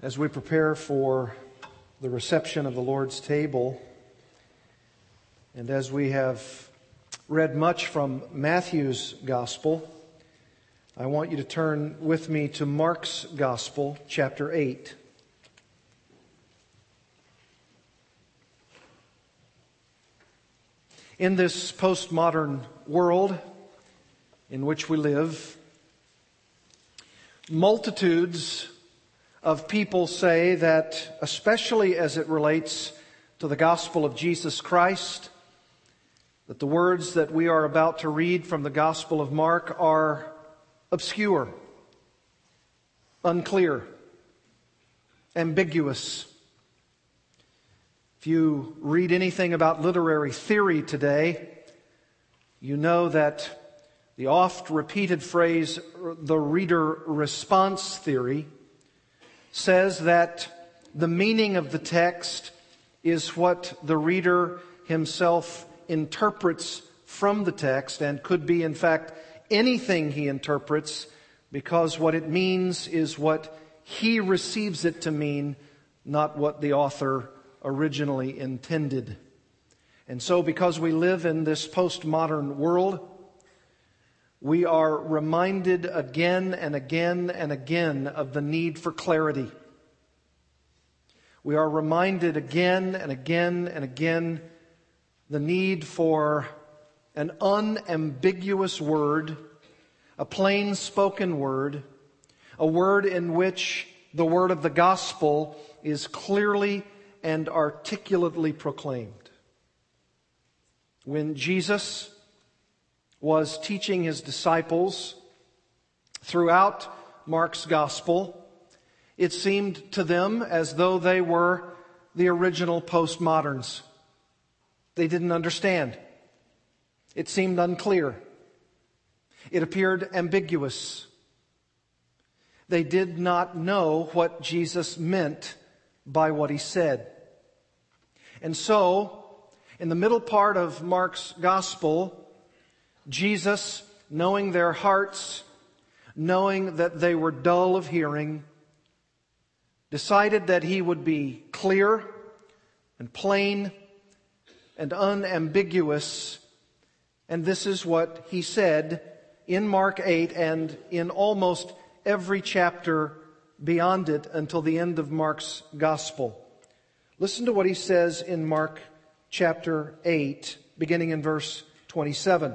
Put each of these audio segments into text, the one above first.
As we prepare for the reception of the Lord's table, and as we have read much from Matthew's Gospel, I want you to turn with me to Mark's Gospel, chapter 8. In this postmodern world in which we live, multitudes of people say that, especially as it relates to the gospel of Jesus Christ, that the words that we are about to read from the Gospel of Mark are obscure, unclear, ambiguous. If you read anything about literary theory today, you know that the oft repeated phrase, the reader response theory, says that the meaning of the text is what the reader himself interprets from the text and could be, in fact, anything he interprets because what it means is what he receives it to mean, not what the author originally intended. And so, because we live in this postmodern world, we are reminded again and again and again of the need for clarity. We are reminded again and again and again the need for an unambiguous word, a plain spoken word, a word in which the word of the gospel is clearly and articulately proclaimed. When Jesus was teaching his disciples throughout Mark's gospel, it seemed to them as though they were the original postmoderns. They didn't understand. It seemed unclear. It appeared ambiguous. They did not know what Jesus meant by what he said. And so, in the middle part of Mark's gospel, Jesus, knowing their hearts, knowing that they were dull of hearing, decided that he would be clear and plain and unambiguous. And this is what he said in Mark 8 and in almost every chapter beyond it until the end of Mark's gospel. Listen to what he says in Mark chapter 8, beginning in verse 27.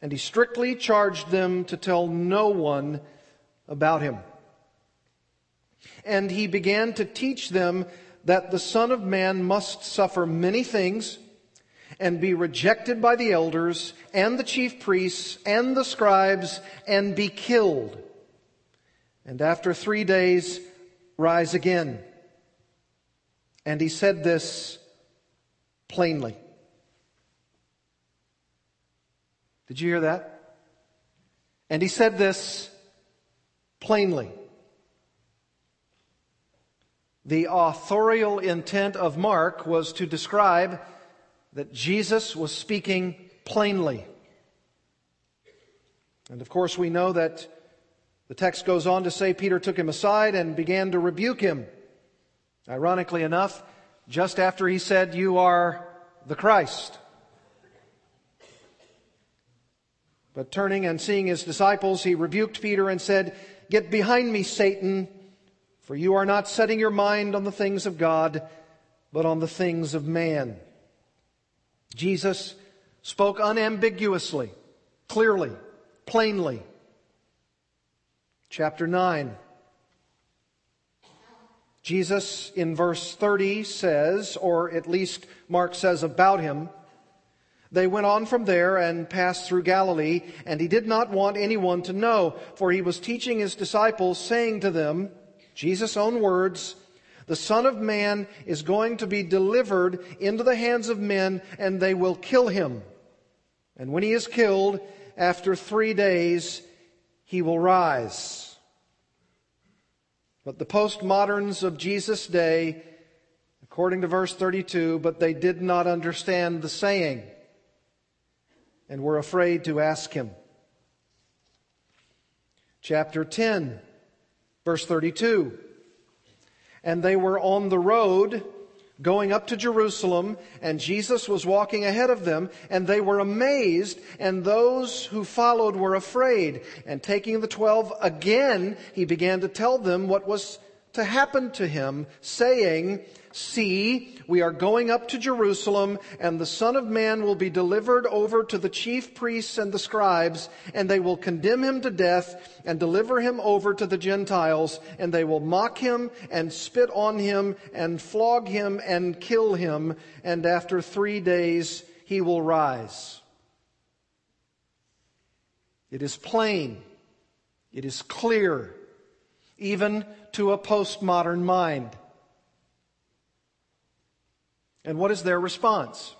And he strictly charged them to tell no one about him. And he began to teach them that the Son of Man must suffer many things and be rejected by the elders and the chief priests and the scribes and be killed. And after three days, rise again. And he said this plainly. Did you hear that? And he said this plainly. The authorial intent of Mark was to describe that Jesus was speaking plainly. And of course, we know that the text goes on to say Peter took him aside and began to rebuke him. Ironically enough, just after he said, You are the Christ. But turning and seeing his disciples, he rebuked Peter and said, Get behind me, Satan, for you are not setting your mind on the things of God, but on the things of man. Jesus spoke unambiguously, clearly, plainly. Chapter 9. Jesus in verse 30 says, or at least Mark says about him, They went on from there and passed through Galilee, and he did not want anyone to know, for he was teaching his disciples, saying to them, Jesus' own words, the Son of Man is going to be delivered into the hands of men, and they will kill him. And when he is killed, after three days, he will rise. But the postmoderns of Jesus' day, according to verse 32, but they did not understand the saying and were afraid to ask him. Chapter 10, verse 32. And they were on the road going up to Jerusalem, and Jesus was walking ahead of them, and they were amazed, and those who followed were afraid. And taking the twelve again, he began to tell them what was to happen to him, saying, See, we are going up to Jerusalem, and the Son of Man will be delivered over to the chief priests and the scribes, and they will condemn him to death and deliver him over to the Gentiles, and they will mock him and spit on him and flog him and kill him, and after three days he will rise. It is plain. It is clear, even to a postmodern mind. And what is their response?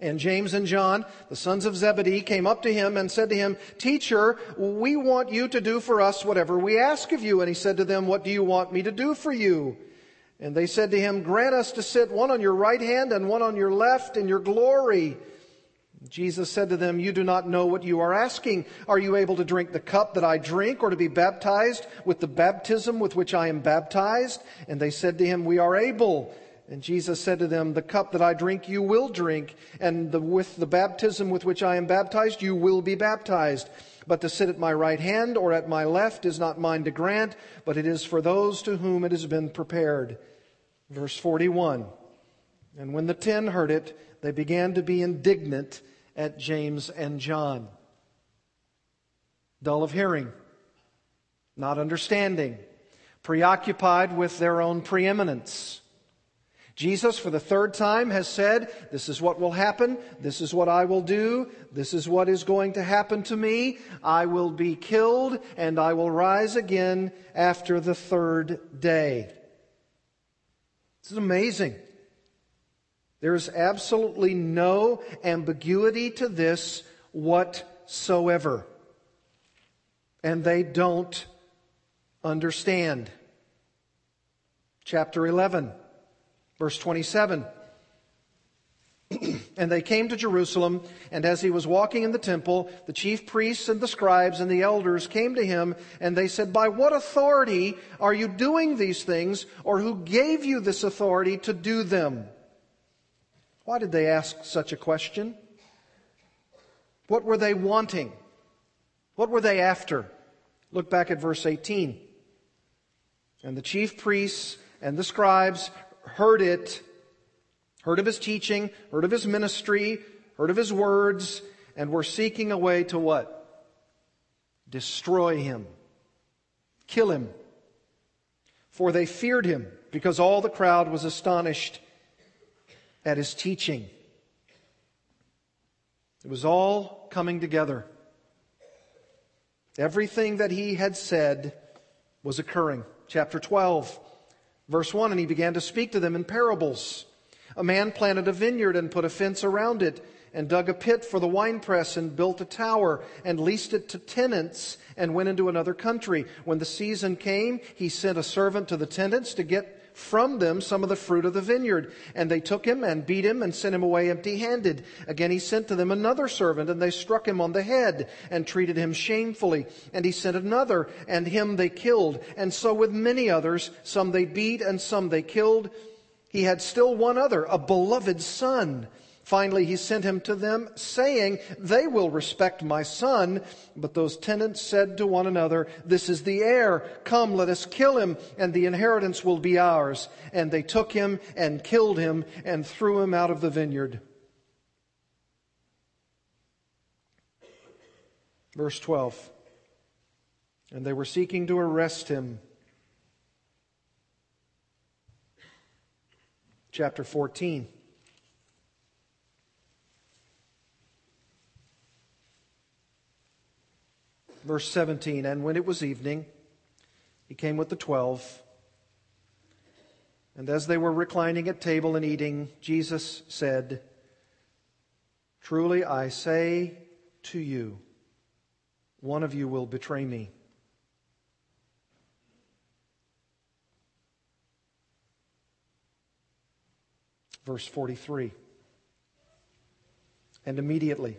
And James and John, the sons of Zebedee, came up to him and said to him, Teacher, we want you to do for us whatever we ask of you. And he said to them, What do you want me to do for you? And they said to him, Grant us to sit one on your right hand and one on your left in your glory. Jesus said to them, You do not know what you are asking. Are you able to drink the cup that I drink or to be baptized with the baptism with which I am baptized? And they said to him, We are able. And Jesus said to them, The cup that I drink you will drink, and the, with the baptism with which I am baptized you will be baptized. But to sit at my right hand or at my left is not mine to grant, but it is for those to whom it has been prepared. Verse 41. And when the ten heard it, they began to be indignant at James and John. Dull of hearing, not understanding, preoccupied with their own preeminence Jesus, for the third time, has said, This is what will happen. This is what I will do. This is what is going to happen to me. I will be killed and I will rise again after the third day. This is amazing. There is absolutely no ambiguity to this whatsoever. And they don't understand. Chapter 11. Verse 27. and they came to Jerusalem, and as he was walking in the temple, the chief priests and the scribes and the elders came to him, and they said, By what authority are you doing these things, or who gave you this authority to do them? Why did they ask such a question? What were they wanting? What were they after? Look back at verse 18. And the chief priests and the scribes heard it, heard of his teaching, heard of his ministry, heard of his words, and were seeking a way to what? Destroy him, kill him. For they feared him, because all the crowd was astonished at his teaching. It was all coming together. Everything that he had said was occurring. Chapter 12. Verse 1 And he began to speak to them in parables. A man planted a vineyard and put a fence around it, and dug a pit for the winepress, and built a tower, and leased it to tenants, and went into another country. When the season came, he sent a servant to the tenants to get from them some of the fruit of the vineyard. And they took him and beat him and sent him away empty handed. Again he sent to them another servant, and they struck him on the head and treated him shamefully. And he sent another, and him they killed. And so with many others, some they beat and some they killed. He had still one other, a beloved son. Finally, he sent him to them, saying, They will respect my son. But those tenants said to one another, This is the heir. Come, let us kill him, and the inheritance will be ours. And they took him and killed him and threw him out of the vineyard. Verse 12. And they were seeking to arrest him. Chapter 14. Verse 17. And when it was evening, he came with the twelve. And as they were reclining at table and eating, Jesus said, Truly I say to you, one of you will betray me. Verse 43. And immediately,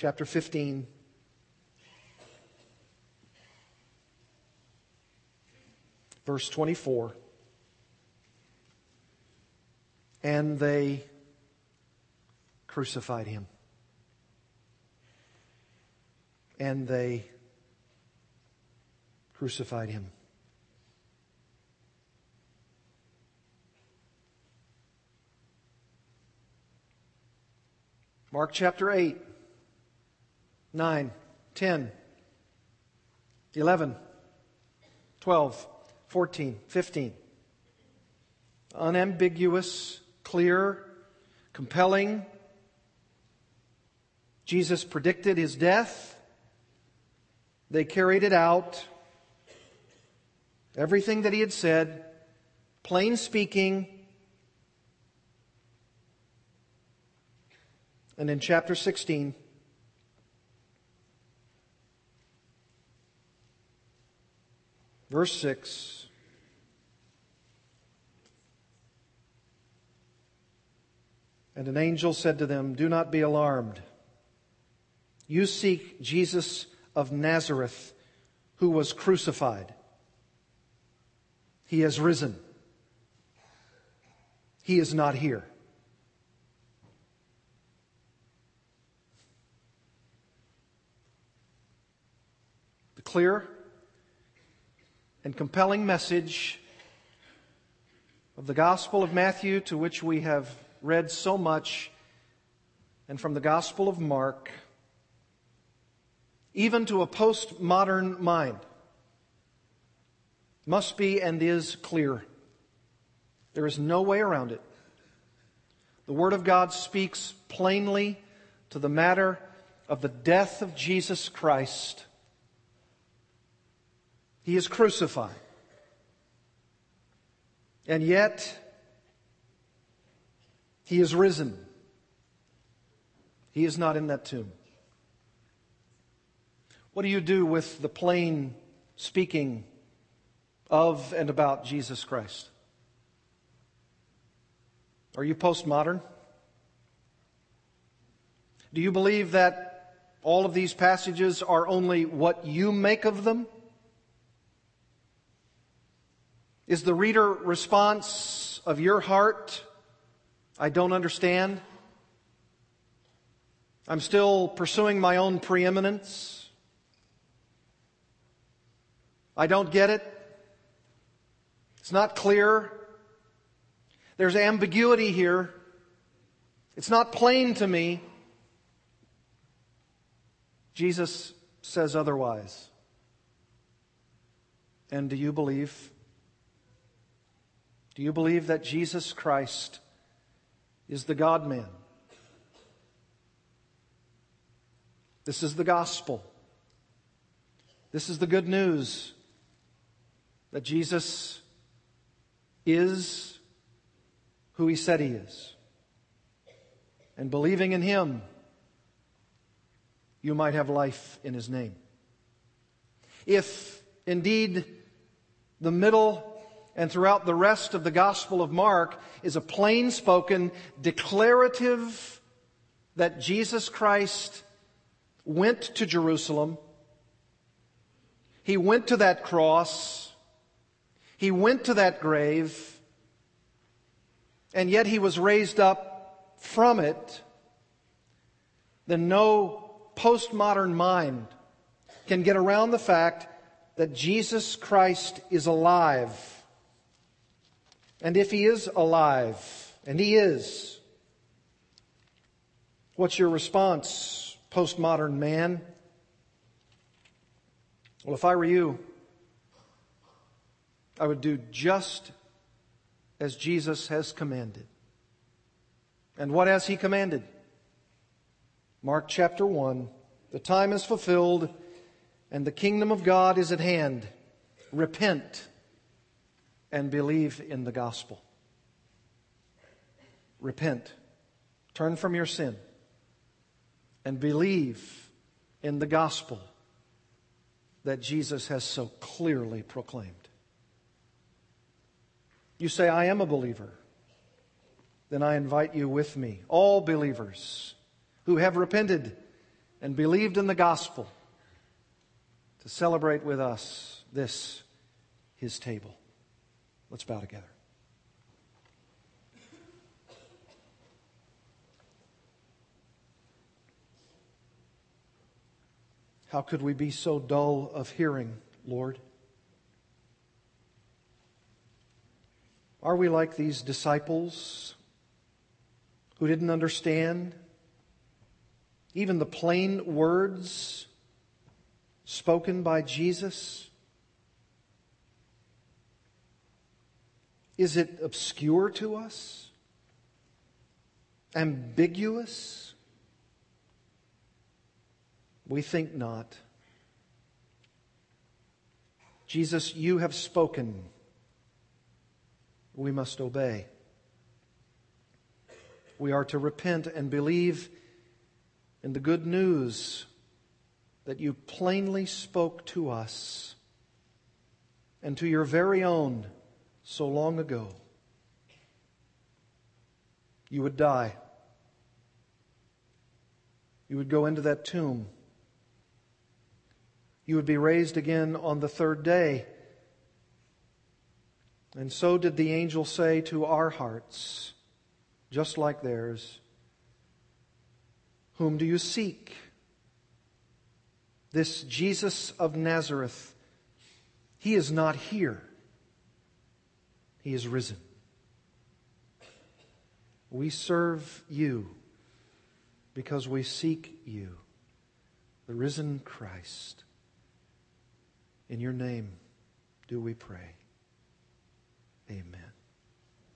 Chapter 15. Verse 24. And they crucified him. And they crucified him. Mark chapter 8, 9, 10, 11, 12, 14, 15. Unambiguous, clear, compelling. Jesus predicted his death. They carried it out. Everything that he had said, plain speaking, And in chapter 16, verse 6, and an angel said to them, Do not be alarmed. You seek Jesus of Nazareth, who was crucified. He has risen. He is not here. the clear and compelling message of the Gospel of Matthew, to which we have read so much, and from the Gospel of Mark, even to a postmodern mind, must be and is clear. There is no way around it. The Word of God speaks plainly to the matter of the death of Jesus Christ he is crucified. And yet, he is risen. He is not in that tomb. What do you do with the plain speaking of and about Jesus Christ? Are you postmodern? Do you believe that all of these passages are only what you make of them? Is the reader response of your heart, I don't understand? I'm still pursuing my own preeminence. I don't get it. It's not clear. There's ambiguity here. It's not plain to me. Jesus says otherwise. And do you believe? Do you believe that Jesus Christ is the God man? This is the gospel. This is the good news that Jesus is who he said he is. And believing in him, you might have life in his name. If indeed the middle and throughout the rest of the Gospel of Mark is a plain spoken declarative that Jesus Christ went to Jerusalem. He went to that cross. He went to that grave. And yet he was raised up from it. Then no postmodern mind can get around the fact that Jesus Christ is alive. And if he is alive, and he is, what's your response, postmodern man? Well, if I were you, I would do just as Jesus has commanded. And what has he commanded? Mark chapter 1 The time is fulfilled, and the kingdom of God is at hand. Repent and believe in the gospel. Repent. Turn from your sin and believe in the gospel that Jesus has so clearly proclaimed. You say, I am a believer. Then I invite you with me, all believers who have repented and believed in the gospel, to celebrate with us this, his table. Let's bow together. How could we be so dull of hearing, Lord? Are we like these disciples who didn't understand even the plain words spoken by Jesus? Is it obscure to us? Ambiguous? We think not. Jesus, you have spoken. We must obey. We are to repent and believe in the good news that you plainly spoke to us and to your very own so long ago. You would die. You would go into that tomb. You would be raised again on the third day. And so did the angel say to our hearts, just like theirs Whom do you seek? This Jesus of Nazareth, he is not here. He is risen. We serve you because we seek you, the risen Christ. In your name do we pray. Amen.